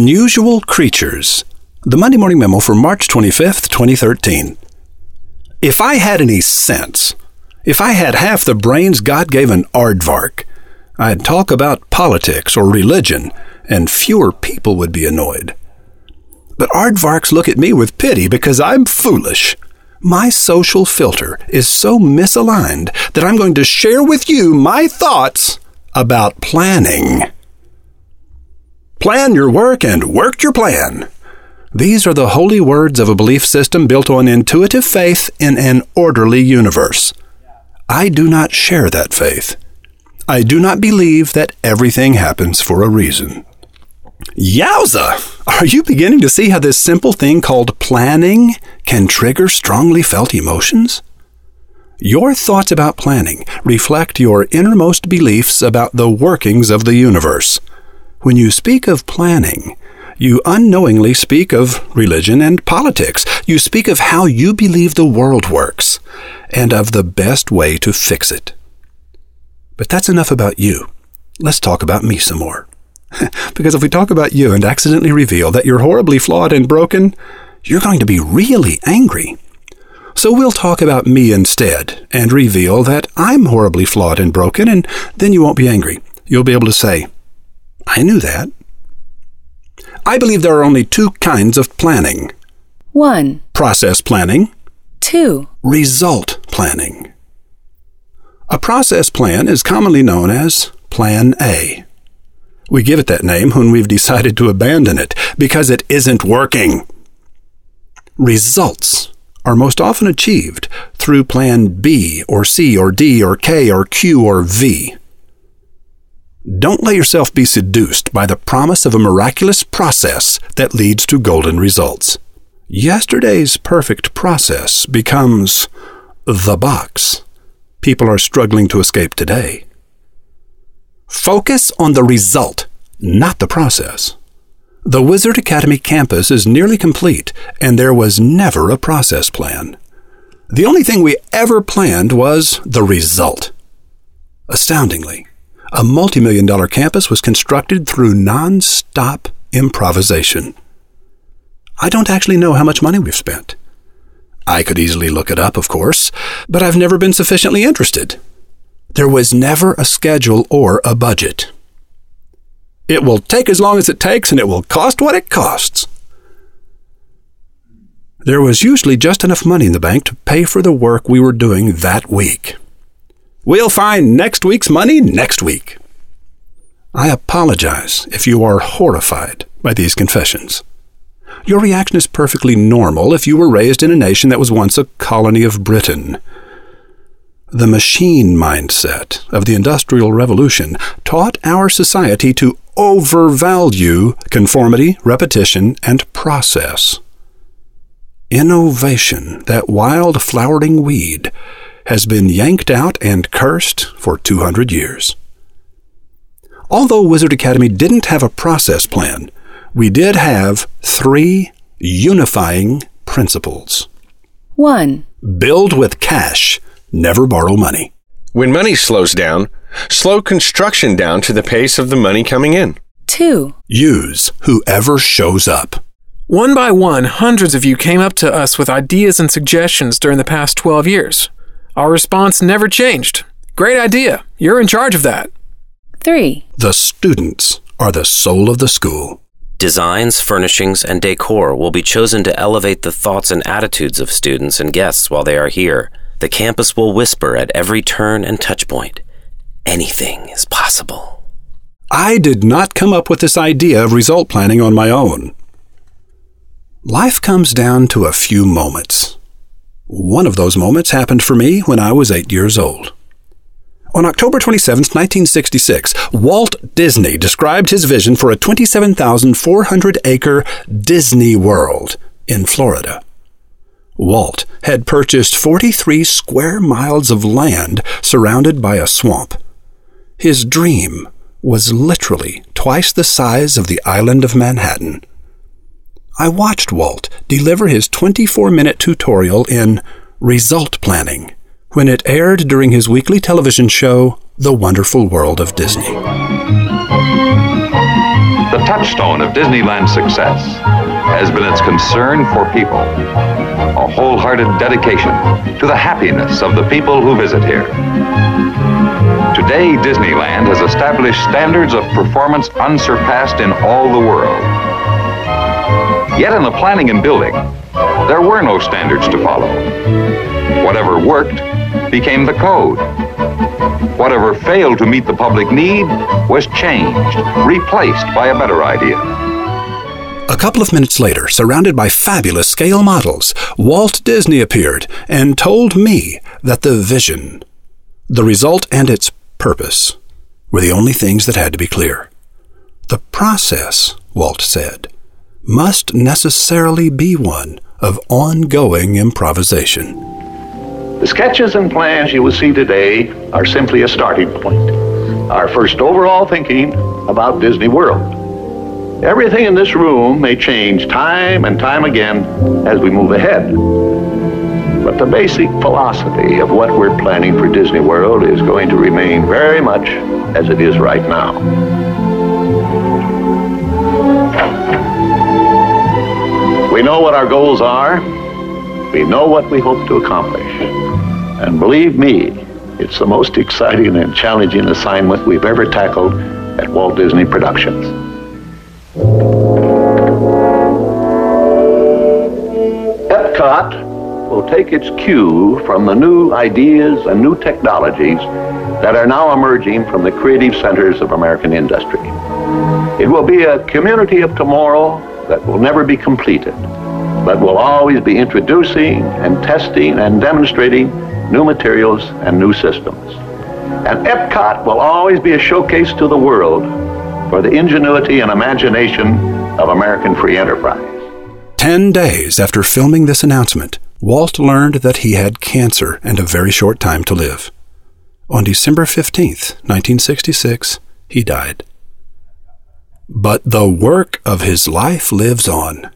Unusual Creatures. The Monday Morning Memo for March 25th, 2013. If I had any sense, if I had half the brains God gave an aardvark, I'd talk about politics or religion, and fewer people would be annoyed. But aardvarks look at me with pity because I'm foolish. My social filter is so misaligned that I'm going to share with you my thoughts about planning. Plan your work and work your plan. These are the holy words of a belief system built on intuitive faith in an orderly universe. I do not share that faith. I do not believe that everything happens for a reason. Yowza! Are you beginning to see how this simple thing called planning can trigger strongly felt emotions? Your thoughts about planning reflect your innermost beliefs about the workings of the universe. When you speak of planning, you unknowingly speak of religion and politics. You speak of how you believe the world works and of the best way to fix it. But that's enough about you. Let's talk about me some more. because if we talk about you and accidentally reveal that you're horribly flawed and broken, you're going to be really angry. So we'll talk about me instead and reveal that I'm horribly flawed and broken, and then you won't be angry. You'll be able to say, I knew that. I believe there are only two kinds of planning 1, process planning, 2, result planning. A process plan is commonly known as Plan A. We give it that name when we've decided to abandon it because it isn't working. Results are most often achieved through Plan B or C or D or K or Q or V. Don't let yourself be seduced by the promise of a miraculous process that leads to golden results. Yesterday's perfect process becomes the box people are struggling to escape today. Focus on the result, not the process. The Wizard Academy campus is nearly complete, and there was never a process plan. The only thing we ever planned was the result. Astoundingly, a multi-million dollar campus was constructed through non-stop improvisation. I don't actually know how much money we've spent. I could easily look it up, of course, but I've never been sufficiently interested. There was never a schedule or a budget. It will take as long as it takes and it will cost what it costs. There was usually just enough money in the bank to pay for the work we were doing that week. We'll find next week's money next week. I apologize if you are horrified by these confessions. Your reaction is perfectly normal if you were raised in a nation that was once a colony of Britain. The machine mindset of the Industrial Revolution taught our society to overvalue conformity, repetition, and process. Innovation, that wild flowering weed, has been yanked out and cursed for 200 years. Although Wizard Academy didn't have a process plan, we did have three unifying principles. 1, Build with cash, never borrow money. When money slows down, slow construction down to the pace of the money coming in. 2, Use whoever shows up. One by one, hundreds of you came up to us with ideas and suggestions during the past 12 years. Our response never changed. Great idea. You're in charge of that. 3, The students are the soul of the school. Designs, furnishings, and decor will be chosen to elevate the thoughts and attitudes of students and guests while they are here. The campus will whisper at every turn and touchpoint. Anything is possible. I did not come up with this idea of result planning on my own. Life comes down to a few moments. One of those moments happened for me when I was eight years old. On October 27, 1966, Walt Disney described his vision for a 27,400 acre Disney World in Florida. Walt had purchased 43 square miles of land surrounded by a swamp. His dream was literally twice the size of the island of Manhattan. I watched Walt deliver his 24 minute tutorial in result planning when it aired during his weekly television show, The Wonderful World of Disney. The touchstone of Disneyland's success has been its concern for people, a wholehearted dedication to the happiness of the people who visit here. Today, Disneyland has established standards of performance unsurpassed in all the world. Yet in the planning and building, there were no standards to follow. Whatever worked became the code. Whatever failed to meet the public need was changed, replaced by a better idea. A couple of minutes later, surrounded by fabulous scale models, Walt Disney appeared and told me that the vision, the result, and its purpose were the only things that had to be clear. The process, Walt said, must necessarily be one of ongoing improvisation. The sketches and plans you will see today are simply a starting point, our first overall thinking about Disney World. Everything in this room may change time and time again as we move ahead. But the basic philosophy of what we're planning for Disney World is going to remain very much as it is right now. We know what our goals are. We know what we hope to accomplish. And believe me, it's the most exciting and challenging assignment we've ever tackled at Walt Disney Productions. Epcot will take its cue from the new ideas and new technologies that are now emerging from the creative centers of American industry. It will be a community of tomorrow that will never be completed, but will always be introducing and testing and demonstrating new materials and new systems. And Epcot will always be a showcase to the world for the ingenuity and imagination of American free enterprise. Ten days after filming this announcement, Walt learned that he had cancer and a very short time to live. On December 15th, 1966, he died. But the work of his life lives on.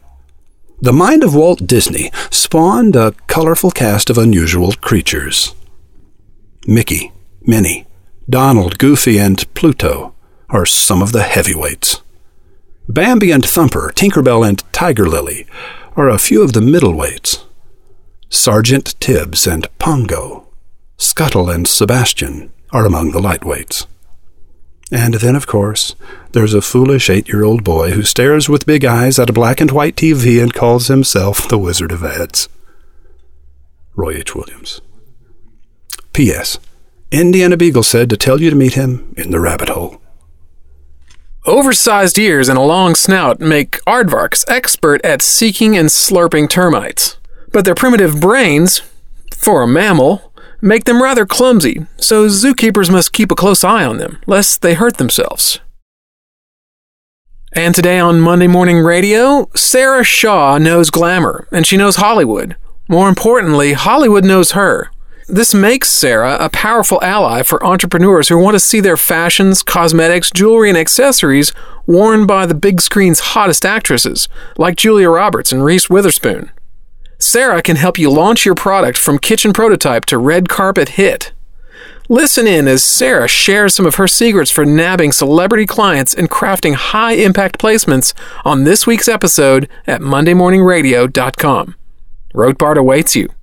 The mind of Walt Disney spawned a colorful cast of unusual creatures. Mickey, Minnie, Donald, Goofy, and Pluto are some of the heavyweights. Bambi and Thumper, Tinkerbell and Tiger Lily are a few of the middleweights. Sergeant Tibbs and Pongo, Scuttle and Sebastian are among the lightweights. And then, of course, there's a foolish eight year old boy who stares with big eyes at a black and white TV and calls himself the Wizard of Ads. Roy H. Williams. P.S. Indiana Beagle said to tell you to meet him in the rabbit hole. Oversized ears and a long snout make aardvarks expert at seeking and slurping termites. But their primitive brains, for a mammal, make them rather clumsy, so zookeepers must keep a close eye on them, lest they hurt themselves. And today on Monday Morning Radio, Sarah Shaw knows glamour, and she knows Hollywood. More importantly, Hollywood knows her. This makes Sarah a powerful ally for entrepreneurs who want to see their fashions, cosmetics, jewelry, and accessories worn by the big screen's hottest actresses, like Julia Roberts and Reese Witherspoon. Sarah can help you launch your product from kitchen prototype to red carpet hit. Listen in as Sarah shares some of her secrets for nabbing celebrity clients and crafting high impact placements on this week's episode at MondayMorningRadio.com. Bart awaits you.